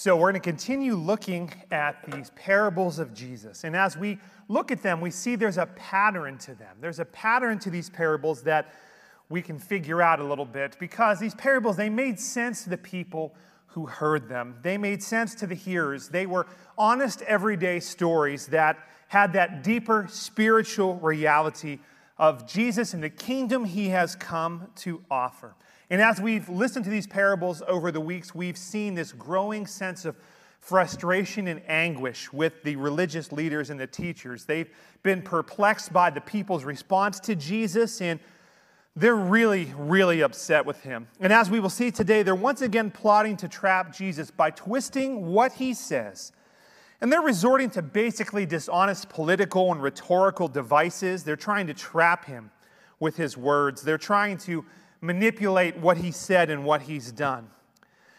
So, we're going to continue looking at these parables of Jesus. And as we look at them, we see there's a pattern to them. There's a pattern to these parables that we can figure out a little bit because these parables, they made sense to the people who heard them. They made sense to the hearers. They were honest, everyday stories that had that deeper spiritual reality of Jesus and the kingdom he has come to offer. And as we've listened to these parables over the weeks, we've seen this growing sense of frustration and anguish with the religious leaders and the teachers. They've been perplexed by the people's response to Jesus, and they're really, really upset with him. And as we will see today, they're once again plotting to trap Jesus by twisting what he says. And they're resorting to basically dishonest political and rhetorical devices. They're trying to trap him with his words. They're trying to manipulate what he said and what he's done.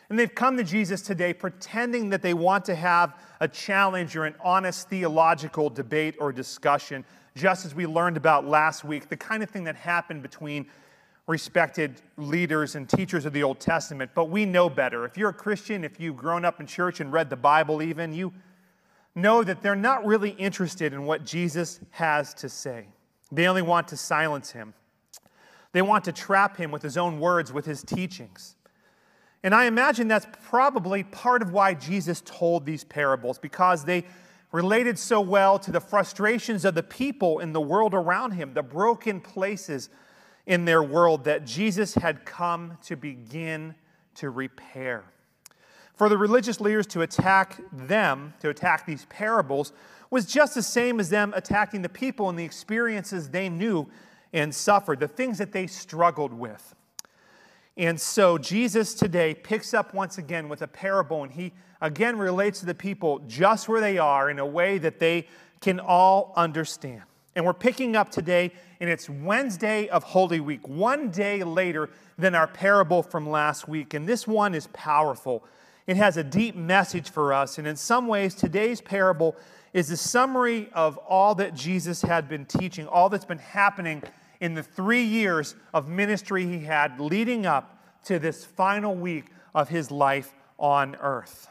And they've come to Jesus today pretending that they want to have a challenge or an honest theological debate or discussion, just as we learned about last week, the kind of thing that happened between respected leaders and teachers of the Old Testament. But we know better. If you're a Christian, if you've grown up in church and read the Bible even, you know that they're not really interested in what Jesus has to say. They only want to silence him. They want to trap him with his own words, with his teachings. And I imagine that's probably part of why Jesus told these parables, because they related so well to the frustrations of the people in the world around him, the broken places in their world that Jesus had come to begin to repair. For the religious leaders to attack them, to attack these parables, was just the same as them attacking the people and the experiences they knew and suffered, the things that they struggled with. And so Jesus today picks up once again with a parable, and he again relates to the people just where they are in a way that they can all understand. And we're picking up today, and it's Wednesday of Holy Week, one day later than our parable from last week. And this one is powerful. It has a deep message for us. And in some ways, today's parable is a summary of all that Jesus had been teaching, all that's been happening in the three years of ministry he had leading up to this final week of his life on earth.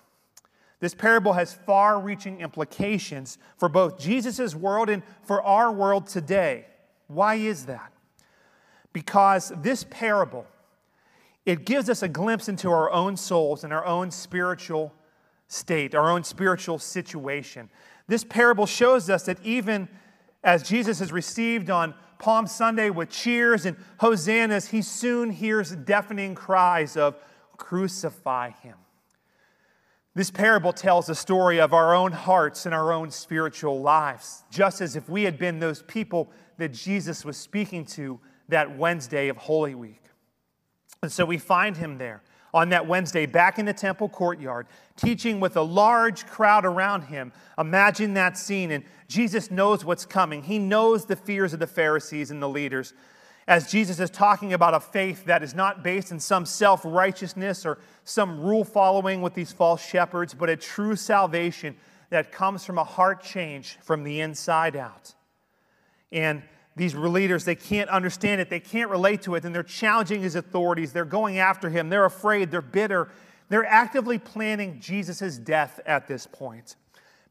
This parable has far reaching implications for both Jesus' world and for our world today. Why is that? Because this parable, it gives us a glimpse into our own souls and our own spiritual state, our own spiritual situation. This parable shows us that even as Jesus is received on Palm Sunday with cheers and hosannas, he soon hears deafening cries of, Crucify him. This parable tells the story of our own hearts and our own spiritual lives, just as if we had been those people that Jesus was speaking to that Wednesday of Holy Week. And so we find him there on that Wednesday back in the temple courtyard, teaching with a large crowd around him. Imagine that scene. And Jesus knows what's coming. He knows the fears of the Pharisees and the leaders. As Jesus is talking about a faith that is not based in some self righteousness or some rule following with these false shepherds, but a true salvation that comes from a heart change from the inside out. And these leaders, they can't understand it, they can't relate to it, and they're challenging his authorities. They're going after him, they're afraid, they're bitter. They're actively planning Jesus' death at this point.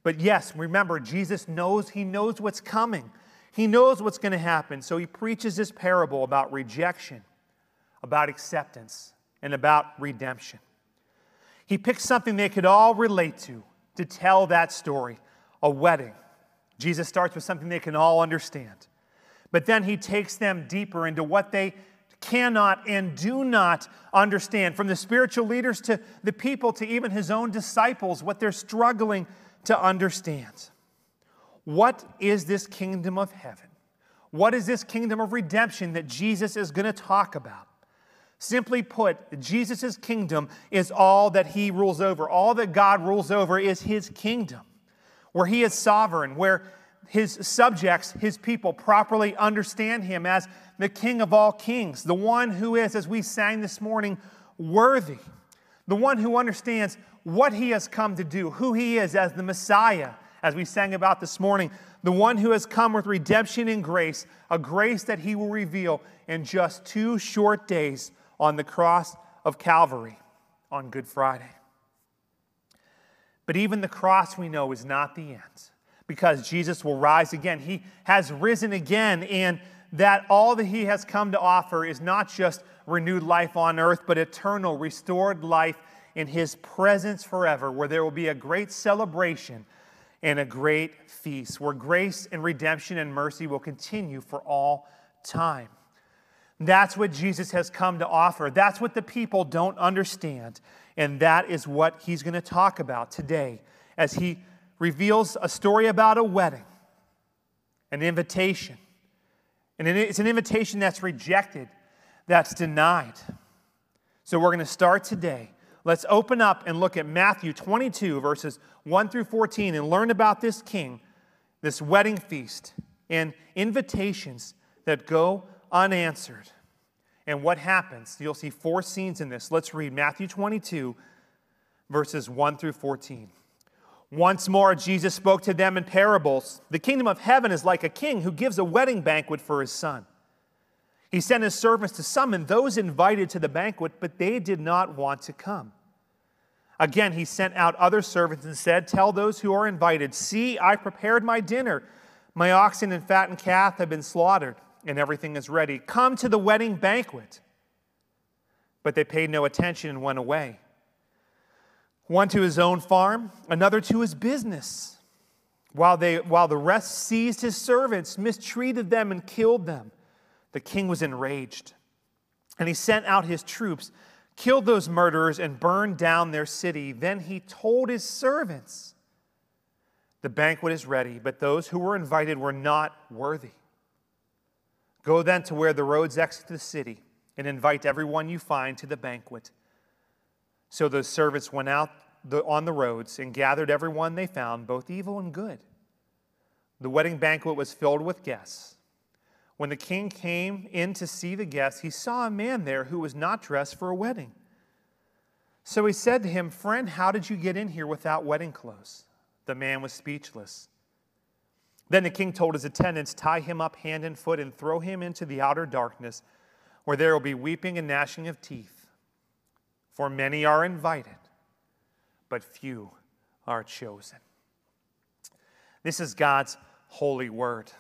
But yes, remember, Jesus knows, he knows what's coming. He knows what's going to happen. So he preaches this parable about rejection, about acceptance, and about redemption. He picks something they could all relate to to tell that story a wedding. Jesus starts with something they can all understand. But then he takes them deeper into what they cannot and do not understand, from the spiritual leaders to the people to even his own disciples, what they're struggling to understand. What is this kingdom of heaven? What is this kingdom of redemption that Jesus is going to talk about? Simply put, Jesus' kingdom is all that he rules over. All that God rules over is his kingdom, where he is sovereign, where his subjects, his people, properly understand him as the King of all kings, the one who is, as we sang this morning, worthy, the one who understands what he has come to do, who he is as the Messiah, as we sang about this morning, the one who has come with redemption and grace, a grace that he will reveal in just two short days on the cross of Calvary on Good Friday. But even the cross, we know, is not the end because Jesus will rise again. He has risen again, and that all that he has come to offer is not just renewed life on earth, but eternal, restored life in his presence forever, where there will be a great celebration and a great feast, where grace and redemption and mercy will continue for all time. That's what Jesus has come to offer. That's what the people don't understand. And that is what he's going to talk about today as he reveals a story about a wedding, an invitation. And it's an invitation that's rejected, that's denied. So we're going to start today. Let's open up and look at Matthew 22, verses 1 through 14, and learn about this king, this wedding feast, and invitations that go unanswered. And what happens? You'll see four scenes in this. Let's read Matthew 22, verses 1 through 14. Once more, Jesus spoke to them in parables. The kingdom of heaven is like a king who gives a wedding banquet for his son. He sent his servants to summon those invited to the banquet, but they did not want to come. Again, he sent out other servants and said, Tell those who are invited, See, I prepared my dinner. My oxen and fattened calf have been slaughtered and everything is ready. Come to the wedding banquet. But they paid no attention and went away. One to his own farm, another to his business. While, they, while the rest seized his servants, mistreated them, and killed them, the king was enraged. And he sent out his troops, killed those murderers, and burned down their city. Then he told his servants, The banquet is ready, but those who were invited were not worthy. Go then to where the roads exit the city and invite everyone you find to the banquet. So those servants went out on the roads and gathered everyone they found, both evil and good. The wedding banquet was filled with guests. When the king came in to see the guests, he saw a man there who was not dressed for a wedding. So he said to him, Friend, how did you get in here without wedding clothes? The man was speechless. Then the king told his attendants, Tie him up hand and foot and throw him into the outer darkness, where there will be weeping and gnashing of teeth. For many are invited, but few are chosen. This is God's holy word.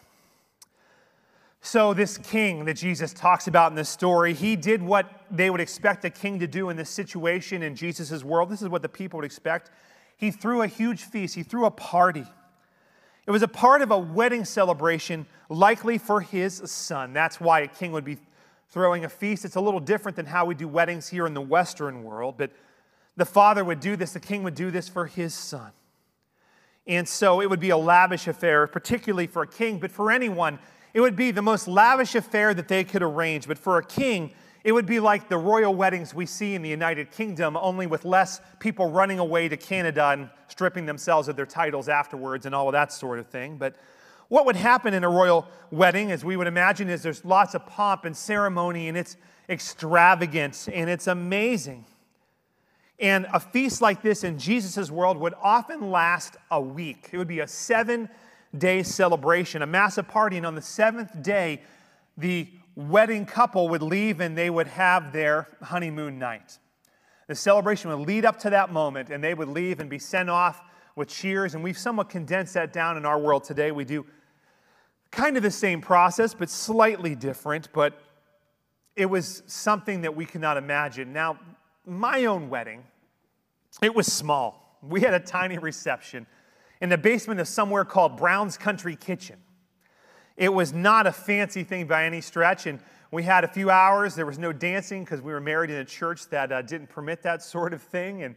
So, this king that Jesus talks about in this story, he did what they would expect a king to do in this situation in Jesus' world. This is what the people would expect. He threw a huge feast, he threw a party. It was a part of a wedding celebration, likely for his son. That's why a king would be throwing a feast. It's a little different than how we do weddings here in the Western world, but the father would do this, the king would do this for his son. And so it would be a lavish affair, particularly for a king, but for anyone, it would be the most lavish affair that they could arrange. But for a king, it would be like the royal weddings we see in the United Kingdom, only with less people running away to Canada and stripping themselves of their titles afterwards and all of that sort of thing. But what would happen in a royal wedding, as we would imagine, is there's lots of pomp and ceremony, and it's extravagant and it's amazing. And a feast like this in Jesus' world would often last a week. It would be a seven day celebration, a massive party. And on the seventh day, the wedding couple would leave and they would have their honeymoon night. The celebration would lead up to that moment, and they would leave and be sent off with cheers. And we've somewhat condensed that down in our world today. We do kind of the same process, but slightly different. But it was something that we could not imagine. Now, my own wedding, it was small. We had a tiny reception in the basement of somewhere called Brown's Country Kitchen. It was not a fancy thing by any stretch. And we had a few hours. There was no dancing because we were married in a church that uh, didn't permit that sort of thing. And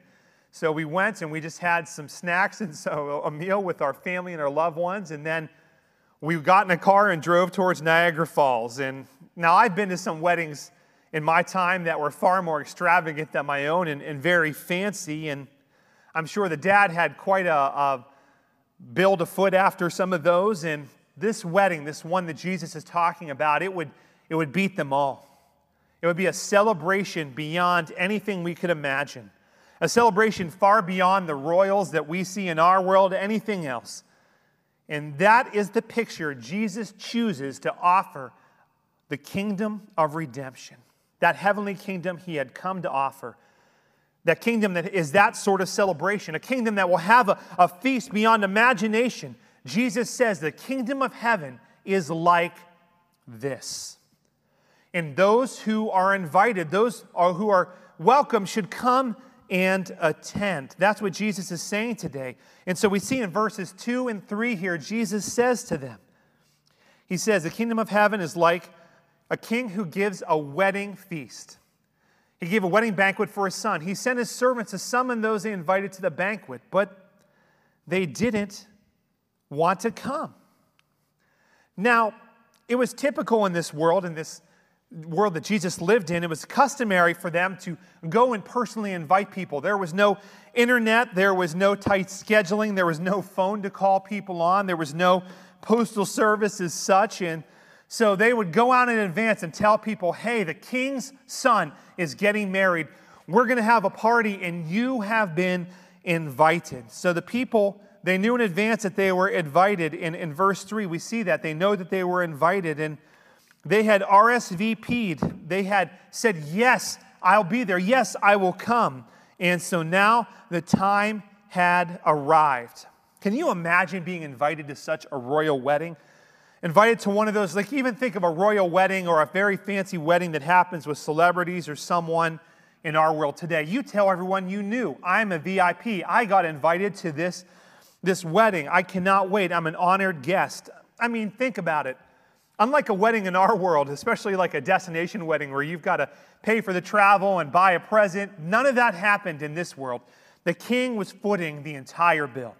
so we went and we just had some snacks and so a meal with our family and our loved ones. And then we got in a car and drove towards Niagara Falls. And now I've been to some weddings in my time that were far more extravagant than my own and, and very fancy. And I'm sure the dad had quite a, a build afoot after some of those. And this wedding, this one that Jesus is talking about, it would, it would beat them all. It would be a celebration beyond anything we could imagine, a celebration far beyond the royals that we see in our world, anything else. And that is the picture Jesus chooses to offer the kingdom of redemption, that heavenly kingdom he had come to offer. That kingdom that is that sort of celebration, a kingdom that will have a, a feast beyond imagination. Jesus says the kingdom of heaven is like this. And those who are invited, those who are welcome, should come and attend. That's what Jesus is saying today. And so we see in verses 2 and 3 here, Jesus says to them, He says, The kingdom of heaven is like a king who gives a wedding feast he gave a wedding banquet for his son. He sent his servants to summon those he invited to the banquet, but they didn't want to come. Now, it was typical in this world, in this world that Jesus lived in, it was customary for them to go and personally invite people. There was no internet, there was no tight scheduling, there was no phone to call people on, there was no postal service as such. And so they would go out in advance and tell people, hey, the king's son is getting married. We're going to have a party, and you have been invited. So the people, they knew in advance that they were invited. In, in verse 3, we see that. They know that they were invited, and they had RSVP'd. They had said, Yes, I'll be there. Yes, I will come. And so now the time had arrived. Can you imagine being invited to such a royal wedding? invited to one of those, like even think of a royal wedding or a very fancy wedding that happens with celebrities or someone in our world today. You tell everyone you knew, I'm a VIP. I got invited to this, this wedding. I cannot wait. I'm an honored guest. I mean, think about it. Unlike a wedding in our world, especially like a destination wedding where you've got to pay for the travel and buy a present, none of that happened in this world. The king was footing the entire bill.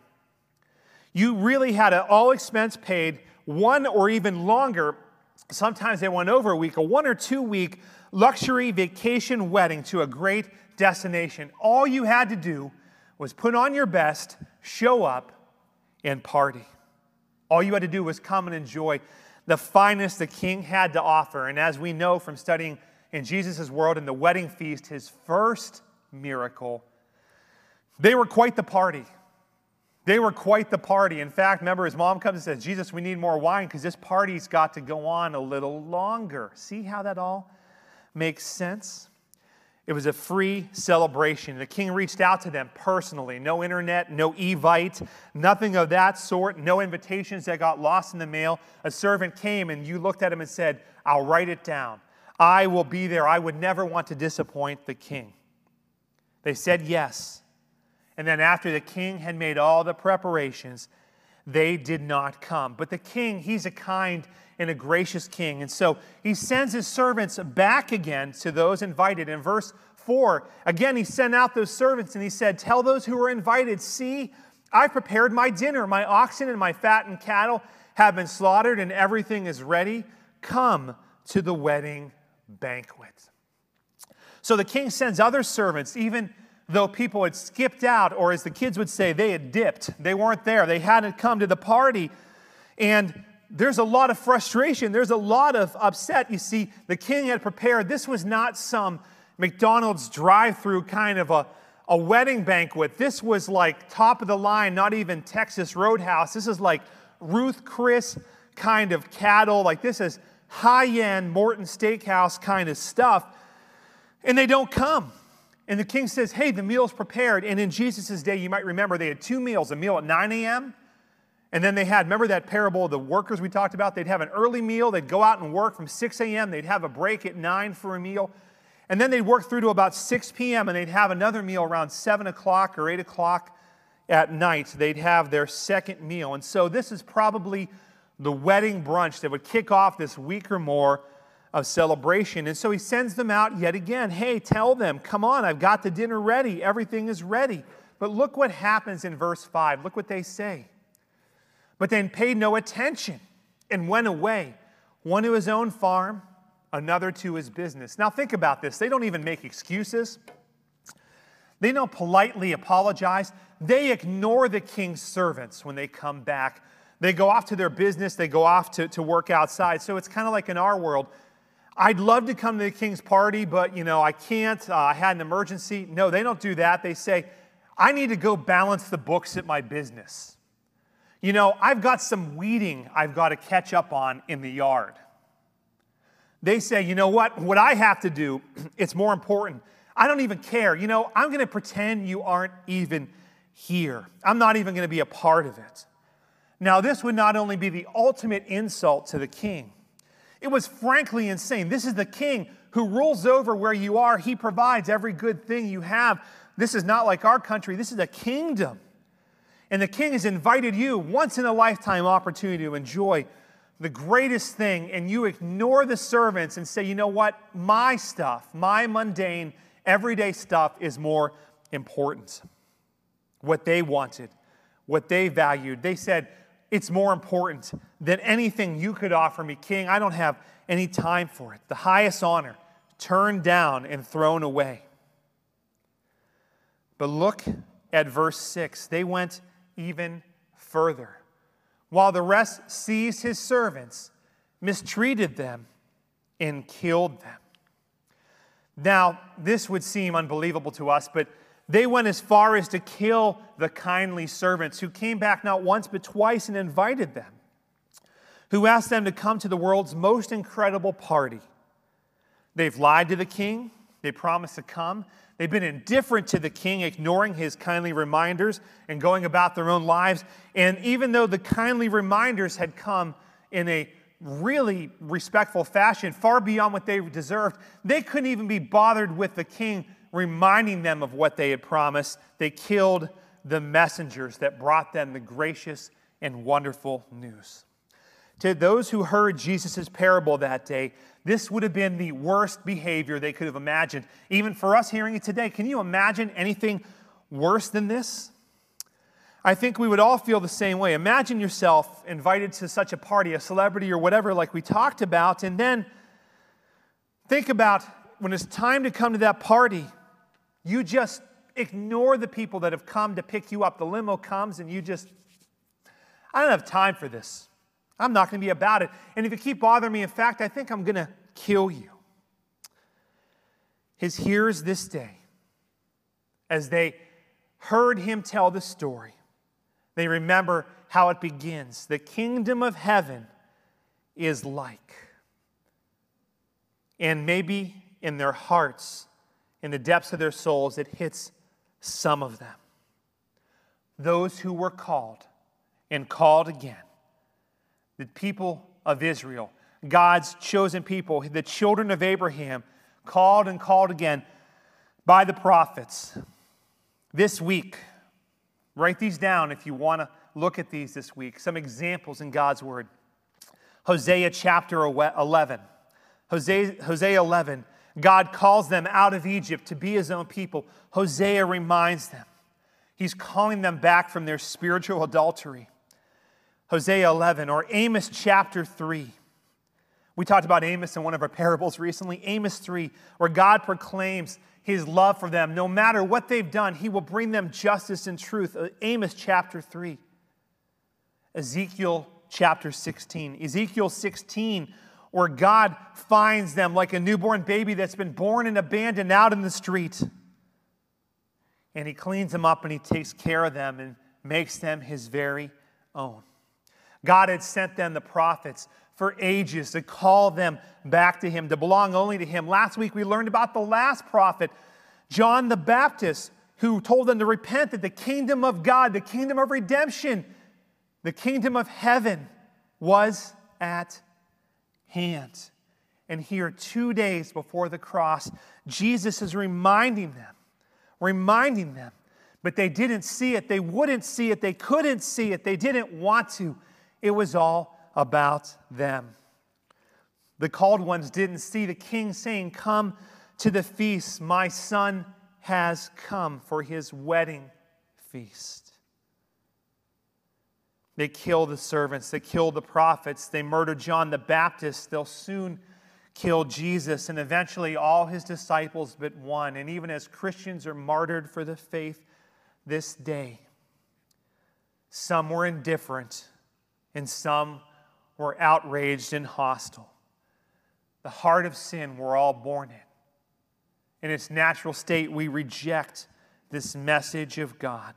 You really had an all expense paid one or even longer, sometimes they went over a week, a one or two week luxury vacation wedding to a great destination. All you had to do was put on your best, show up, and party. All you had to do was come and enjoy the finest the king had to offer. And as we know from studying in Jesus' world in the wedding feast, his first miracle, they were quite the party. They were quite the party. In fact, remember, his mom comes and says, Jesus, we need more wine because this party's got to go on a little longer. See how that all makes sense? It was a free celebration. The king reached out to them personally. No internet, no evite, nothing of that sort, no invitations that got lost in the mail. A servant came and you looked at him and said, I'll write it down. I will be there. I would never want to disappoint the king. They said yes. And then, after the king had made all the preparations, they did not come. But the king, he's a kind and a gracious king. And so he sends his servants back again to those invited. In verse 4, again, he sent out those servants and he said, Tell those who are invited, see, I've prepared my dinner. My oxen and my fattened cattle have been slaughtered, and everything is ready. Come to the wedding banquet. So the king sends other servants, even though people had skipped out, or as the kids would say, they had dipped. They weren't there. They hadn't come to the party. And there's a lot of frustration. There's a lot of upset. You see, the king had prepared. This was not some McDonald's drive through kind of a, a wedding banquet. This was like top of the line, not even Texas Roadhouse. This is like Ruth Chris kind of cattle. Like this is high end Morton Steakhouse kind of stuff. And they don't come. And the king says, Hey, the meal's prepared. And in Jesus' day, you might remember they had two meals a meal at 9 a.m. And then they had, remember that parable of the workers we talked about? They'd have an early meal, they'd go out and work from 6 a.m., they'd have a break at 9 for a meal. And then they'd work through to about 6 p.m., and they'd have another meal around 7 o'clock or 8 o'clock at night. They'd have their second meal. And so this is probably the wedding brunch that would kick off this week or more of celebration. And so he sends them out yet again. Hey, tell them, come on, I've got the dinner ready. Everything is ready. But look what happens in verse 5. Look what they say. But then paid no attention and went away, one to his own farm, another to his business. Now think about this. They don't even make excuses. They don't politely apologize. They ignore the king's servants when they come back. They go off to their business, they go off to, to work outside. So it's kind of like in our world I'd love to come to the king's party, but you know, I can't. Uh, I had an emergency. No, they don't do that. They say, I need to go balance the books at my business. You know, I've got some weeding I've got to catch up on in the yard. They say, you know what? What I have to do, it's more important. I don't even care. You know, I'm going to pretend you aren't even here. I'm not even going to be a part of it. Now, this would not only be the ultimate insult to the king, it was frankly insane. This is the king who rules over where you are, he provides every good thing you have. This is not like our country, this is a kingdom. And the king has invited you once in a lifetime opportunity to enjoy the greatest thing, and you ignore the servants and say, you know what? My stuff, my mundane, everyday stuff is more important. What they wanted, what they valued. They said, it's more important than anything you could offer me, King. I don't have any time for it. The highest honor turned down and thrown away. But look at verse 6. They went even further. While the rest seized his servants, mistreated them, and killed them. Now, this would seem unbelievable to us, but they went as far as to kill the kindly servants who came back not once but twice and invited them, who asked them to come to the world's most incredible party. They've lied to the king, they promised to come, They've been indifferent to the king, ignoring his kindly reminders and going about their own lives. And even though the kindly reminders had come in a really respectful fashion, far beyond what they deserved, they couldn't even be bothered with the king reminding them of what they had promised. They killed the messengers that brought them the gracious and wonderful news. To those who heard Jesus' parable that day, this would have been the worst behavior they could have imagined. Even for us hearing it today, can you imagine anything worse than this? I think we would all feel the same way. Imagine yourself invited to such a party, a celebrity or whatever, like we talked about, and then think about when it's time to come to that party, you just ignore the people that have come to pick you up. The limo comes and you just, I don't have time for this. I'm not going to be about it. And if you keep bothering me, in fact, I think I'm going to kill you. His hearers this day, as they heard him tell the story, they remember how it begins. The kingdom of heaven is like. And maybe in their hearts, in the depths of their souls, it hits some of them. Those who were called and called again the people of Israel, God's chosen people, the children of Abraham, called and called again by the prophets. This week, write these down if you want to look at these this week. Some examples in God's word. Hosea chapter 11. Hosea, Hosea 11, God calls them out of Egypt to be his own people. Hosea reminds them. He's calling them back from their spiritual adultery. Hosea 11 or Amos chapter 3. We talked about Amos in one of our parables recently. Amos 3, where God proclaims his love for them. No matter what they've done, he will bring them justice and truth. Uh, Amos chapter 3. Ezekiel chapter 16. Ezekiel 16, where God finds them like a newborn baby that's been born and abandoned out in the street. And he cleans them up and he takes care of them and makes them his very own. God had sent them the prophets for ages to call them back to Him, to belong only to Him. Last week we learned about the last prophet, John the Baptist, who told them to repent that the kingdom of God, the kingdom of redemption, the kingdom of heaven was at hand. And here, two days before the cross, Jesus is reminding them, reminding them, but they didn't see it. They wouldn't see it. They couldn't see it. They didn't want to. It was all about them. The called ones didn't see the king saying, Come to the feast. My son has come for his wedding feast. They kill the servants, they kill the prophets, they murder John the Baptist, they'll soon kill Jesus, and eventually all his disciples but one. And even as Christians are martyred for the faith this day, some were indifferent and some were outraged and hostile. The heart of sin we're all born in. In its natural state, we reject this message of God,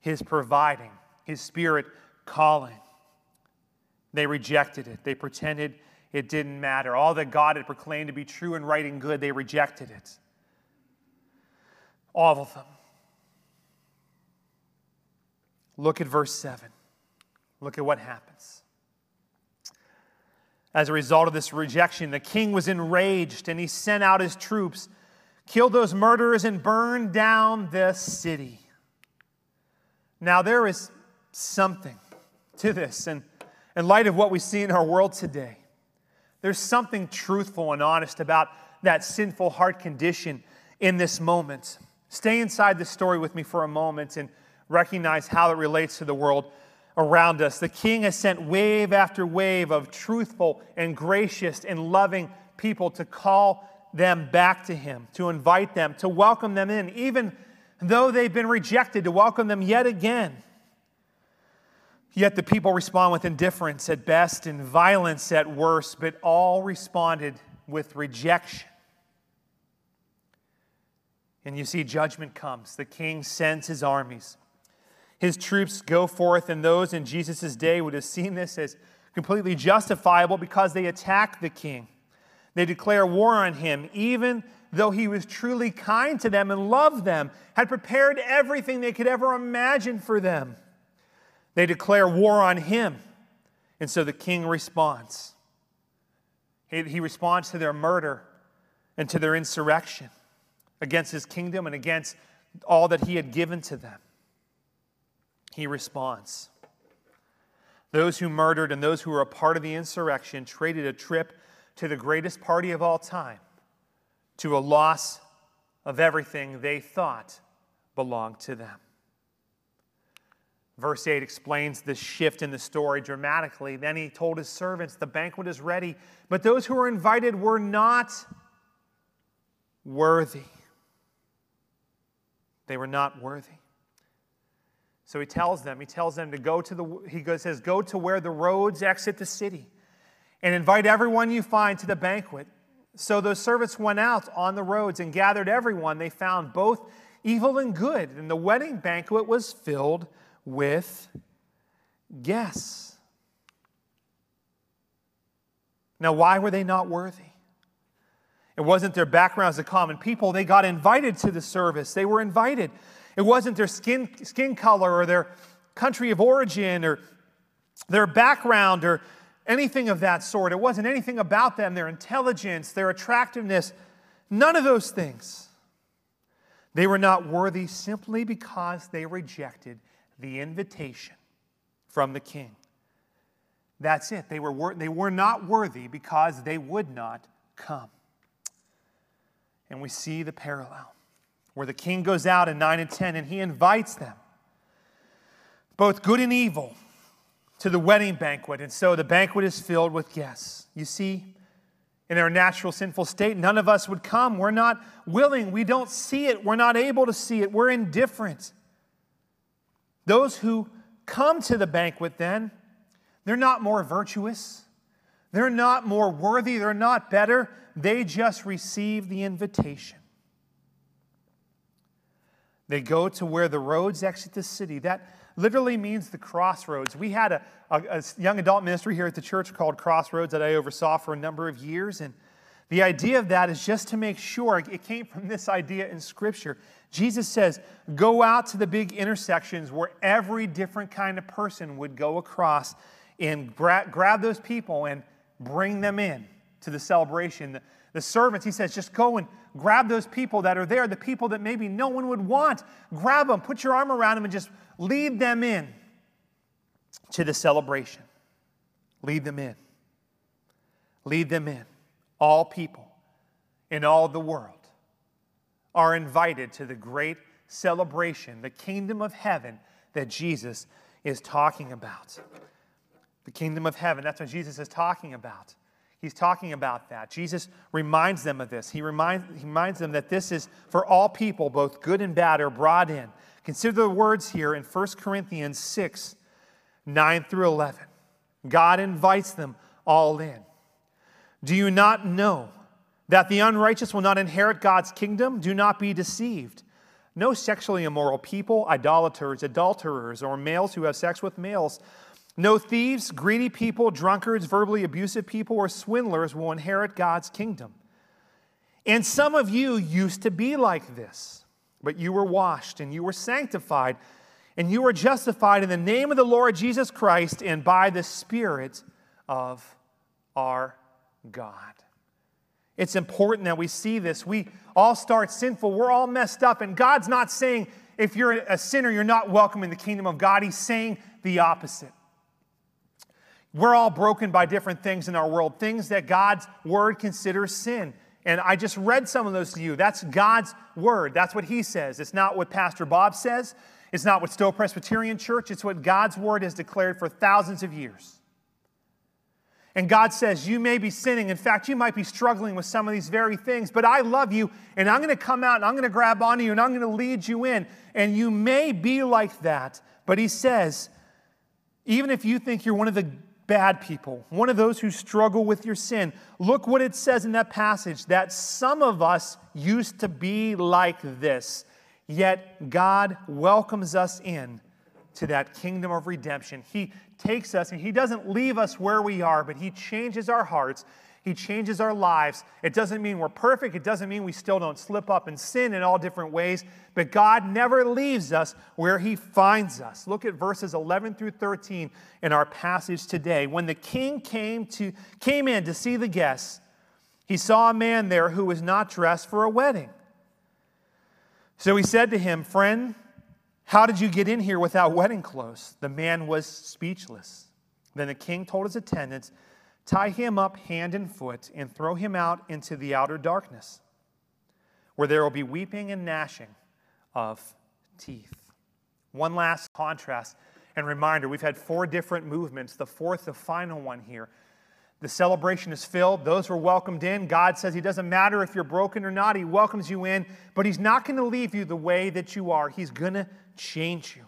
His providing, His Spirit calling. They rejected it. They pretended it didn't matter. All that God had proclaimed to be true and right and good, they rejected it. All of them. Look at verse 7. Look at what happens. As a result of this rejection, the king was enraged and he sent out his troops, killed those murderers, and burned down the city. Now, there is something to this, and in light of what we see in our world today, there's something truthful and honest about that sinful heart condition in this moment. Stay inside the story with me for a moment and recognize how it relates to the world around us. The king has sent wave after wave of truthful and gracious and loving people to call them back to him, to invite them, to welcome them in, even though they've been rejected, to welcome them yet again. Yet the people respond with indifference at best and violence at worst, but all responded with rejection. And you see, judgment comes. The king sends his armies. His troops go forth, and those in Jesus' day would have seen this as completely justifiable because they attack the king. They declare war on him, even though he was truly kind to them and loved them, had prepared everything they could ever imagine for them. They declare war on him. And so the king responds. He, he responds to their murder and to their insurrection against his kingdom and against all that he had given to them. He responds. Those who murdered and those who were a part of the insurrection traded a trip to the greatest party of all time to a loss of everything they thought belonged to them. Verse 8 explains this shift in the story dramatically. Then he told his servants, The banquet is ready, but those who were invited were not worthy. They were not worthy. So he tells them, he tells them to go to the, he says, Go to where the roads exit the city and invite everyone you find to the banquet. So those servants went out on the roads and gathered everyone they found, both evil and good. And the wedding banquet was filled with guests. Now, why were they not worthy? It wasn't their background as common people. They got invited to the service. They were invited. It wasn't their skin, skin color or their country of origin or their background or anything of that sort. It wasn't anything about them, their intelligence, their attractiveness, none of those things. They were not worthy simply because they rejected the invitation from the king. That's it. They were, they were not worthy because they would not come. And we see the parallel where the king goes out in 9 and 10 and he invites them, both good and evil, to the wedding banquet. And so the banquet is filled with guests. You see, in our natural sinful state, none of us would come. We're not willing. We don't see it. We're not able to see it. We're indifferent. Those who come to the banquet, then, they're not more virtuous. They're not more worthy. They're not better. They just receive the invitation. They go to where the roads exit the city. That literally means the crossroads. We had a, a, a, young adult ministry here at the church called Crossroads that I oversaw for a number of years. And the idea of that is just to make sure it came from this idea in Scripture. Jesus says, go out to the big intersections where every different kind of person would go across and gra- grab those people and bring them in to the celebration. The, the servants, he says, just go and grab those people that are there, the people that maybe no one would want. Grab them, put your arm around them, and just lead them in to the celebration. Lead them in. Lead them in. All people in all the world are invited to the great celebration, the kingdom of heaven that Jesus is talking about. The kingdom of heaven, that's what Jesus is talking about. He's talking about that. Jesus reminds them of this. He reminds, he reminds them that this is for all people, both good and bad, are brought in. Consider the words here in 1 Corinthians 6 9 through 11. God invites them all in. Do you not know that the unrighteous will not inherit God's kingdom? Do not be deceived. No sexually immoral people, idolaters, adulterers, or males who have sex with males no thieves, greedy people, drunkards, verbally abusive people, or swindlers will inherit God's kingdom. And some of you used to be like this. But you were washed, and you were sanctified, and you were justified in the name of the Lord Jesus Christ and by the Spirit of our God. It's important that we see this. We all start sinful, we're all messed up, and God's not saying, if you're a sinner, you're not welcome in the kingdom of God. He's saying the opposite. We're all broken by different things in our world, things that God's word considers sin. And I just read some of those to you. That's God's word. That's what he says. It's not what Pastor Bob says. It's not what Stowe Presbyterian Church. It's what God's word has declared for thousands of years. And God says, You may be sinning. In fact, you might be struggling with some of these very things, but I love you, and I'm going to come out and I'm going to grab onto you and I'm going to lead you in. And you may be like that, but He says, even if you think you're one of the bad people, one of those who struggle with your sin, look what it says in that passage that some of us used to be like this, yet God welcomes us in to that kingdom of redemption. He takes us and He doesn't leave us where we are, but He changes our hearts. He changes our lives. It doesn't mean we're perfect. It doesn't mean we still don't slip up and sin in all different ways, but God never leaves us where He finds us. Look at verses 11 through 13 in our passage today. When the king came, to, came in to see the guests, he saw a man there who was not dressed for a wedding. So he said to him, Friend, how did you get in here without wedding clothes? The man was speechless. Then the king told his attendants, Tie him up hand and foot and throw him out into the outer darkness, where there will be weeping and gnashing of teeth. One last contrast and reminder we've had four different movements, the fourth, the final one here. The celebration is filled. Those were welcomed in. God says He doesn't matter if you're broken or not, He welcomes you in, but He's not going to leave you the way that you are. He's going to change you.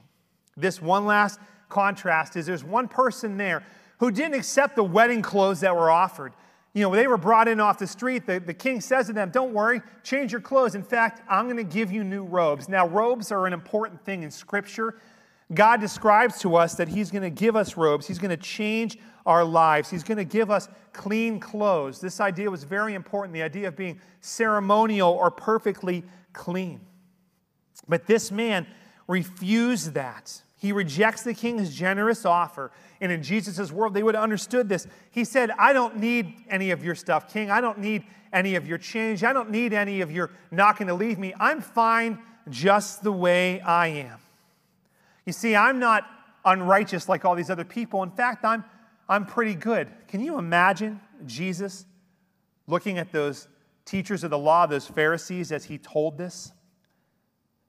This one last contrast is there's one person there who didn't accept the wedding clothes that were offered. You know, they were brought in off the street. The, the king says to them, Don't worry, change your clothes. In fact, I'm going to give you new robes. Now, robes are an important thing in Scripture. God describes to us that He's going to give us robes, He's going to change our lives, He's going to give us clean clothes. This idea was very important the idea of being ceremonial or perfectly clean. But this man refused that. He rejects the king's generous offer. And in Jesus' world, they would have understood this. He said, I don't need any of your stuff, king. I don't need any of your change. I don't need any of your not going to leave me. I'm fine just the way I am. You see, I'm not unrighteous like all these other people. In fact, I'm, I'm pretty good. Can you imagine Jesus looking at those teachers of the law, those Pharisees, as he told this?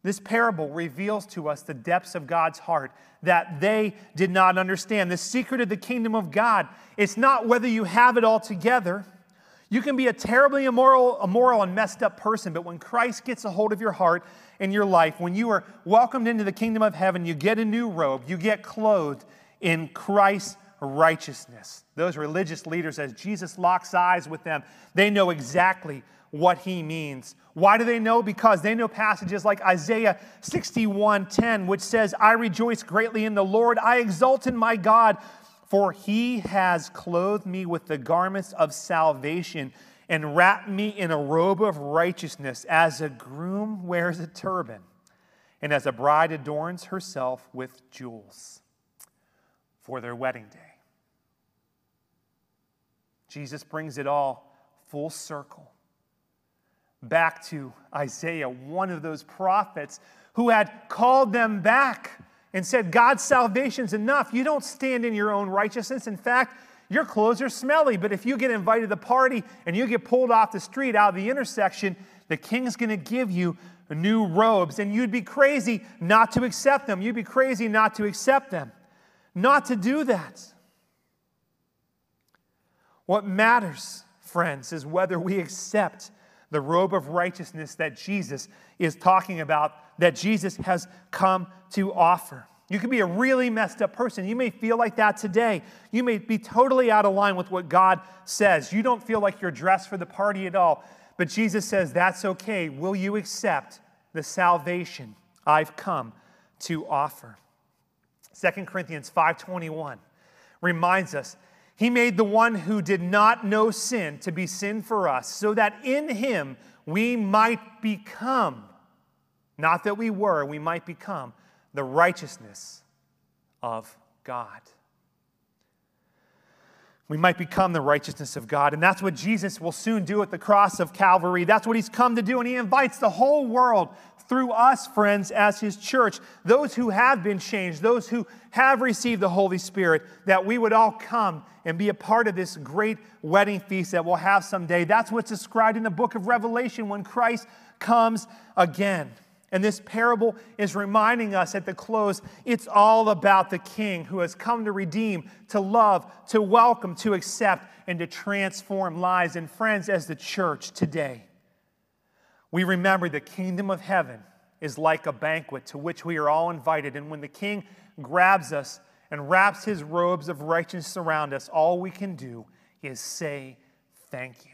This parable reveals to us the depths of God's heart that they did not understand. The secret of the kingdom of God, it's not whether you have it all together. You can be a terribly immoral, immoral and messed up person, but when Christ gets a hold of your heart and your life, when you are welcomed into the kingdom of heaven, you get a new robe, you get clothed in Christ's righteousness. Those religious leaders, as Jesus locks eyes with them, they know exactly what he means. Why do they know? Because they know passages like Isaiah 61:10, which says, I rejoice greatly in the Lord, I exult in my God, for he has clothed me with the garments of salvation and wrapped me in a robe of righteousness, as a groom wears a turban, and as a bride adorns herself with jewels for their wedding day. Jesus brings it all full circle back to Isaiah, one of those prophets who had called them back and said, God's salvation's enough. You don't stand in your own righteousness. In fact, your clothes are smelly, but if you get invited to the party and you get pulled off the street out of the intersection, the king's going to give you new robes, and you'd be crazy not to accept them. You'd be crazy not to accept them, not to do that. What matters, friends, is whether we accept the robe of righteousness that Jesus is talking about, that Jesus has come to offer. You can be a really messed up person. You may feel like that today. You may be totally out of line with what God says. You don't feel like you're dressed for the party at all. But Jesus says, That's okay. Will you accept the salvation I've come to offer? 2 Corinthians 5:21 reminds us he made the one who did not know sin to be sin for us, so that in him we might become Not that we were, we might become the righteousness of God. We might become the righteousness of God. And that's what Jesus will soon do at the cross of Calvary. That's what he's come to do. And he invites the whole world through us, friends, as his church, those who have been changed, those who have received the Holy Spirit, that we would all come and be a part of this great wedding feast that we'll have someday. That's what's described in the book of Revelation when Christ comes again. And this parable is reminding us at the close it's all about the King who has come to redeem, to love, to welcome, to accept, and to transform lives. And friends, as the church today, we remember the kingdom of heaven is like a banquet to which we are all invited. And when the King grabs us and wraps his robes of righteousness around us, all we can do is say thank you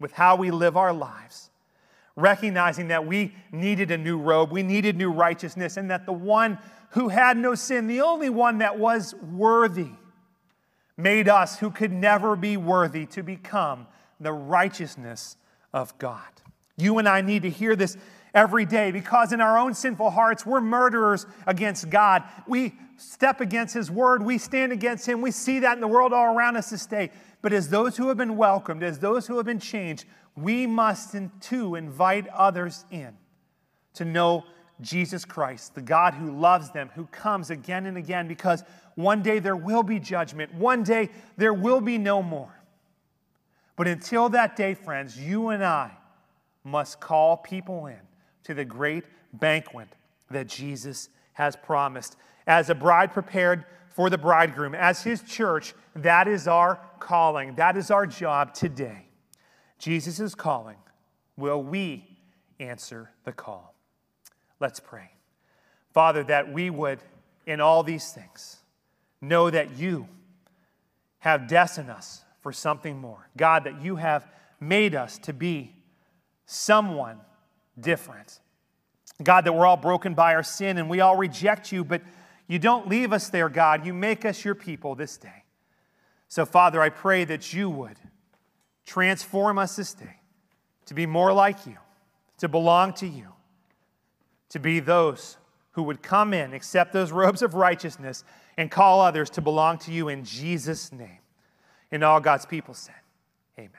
with how we live our lives recognizing that we needed a new robe, we needed new righteousness, and that the one who had no sin, the only one that was worthy, made us who could never be worthy to become the righteousness of God. You and I need to hear this every day because in our own sinful hearts, we're murderers against God. We step against His word, we stand against Him. We see that in the world all around us this day. But as those who have been welcomed, as those who have been changed, we must too invite others in to know Jesus Christ, the God who loves them, who comes again and again, because one day there will be judgment. One day there will be no more. But until that day, friends, you and I must call people in to the great banquet that Jesus has promised. As a bride prepared for the bridegroom, as his church, that is our calling, that is our job today. Jesus is calling. Will we answer the call? Let's pray. Father, that we would, in all these things, know that you have destined us for something more. God, that you have made us to be someone different. God, that we're all broken by our sin and we all reject you, but you don't leave us there, God. You make us your people this day. So, Father, I pray that you would Transform us this day to be more like you, to belong to you, to be those who would come in, accept those robes of righteousness, and call others to belong to you in Jesus' name. And all God's people said, Amen.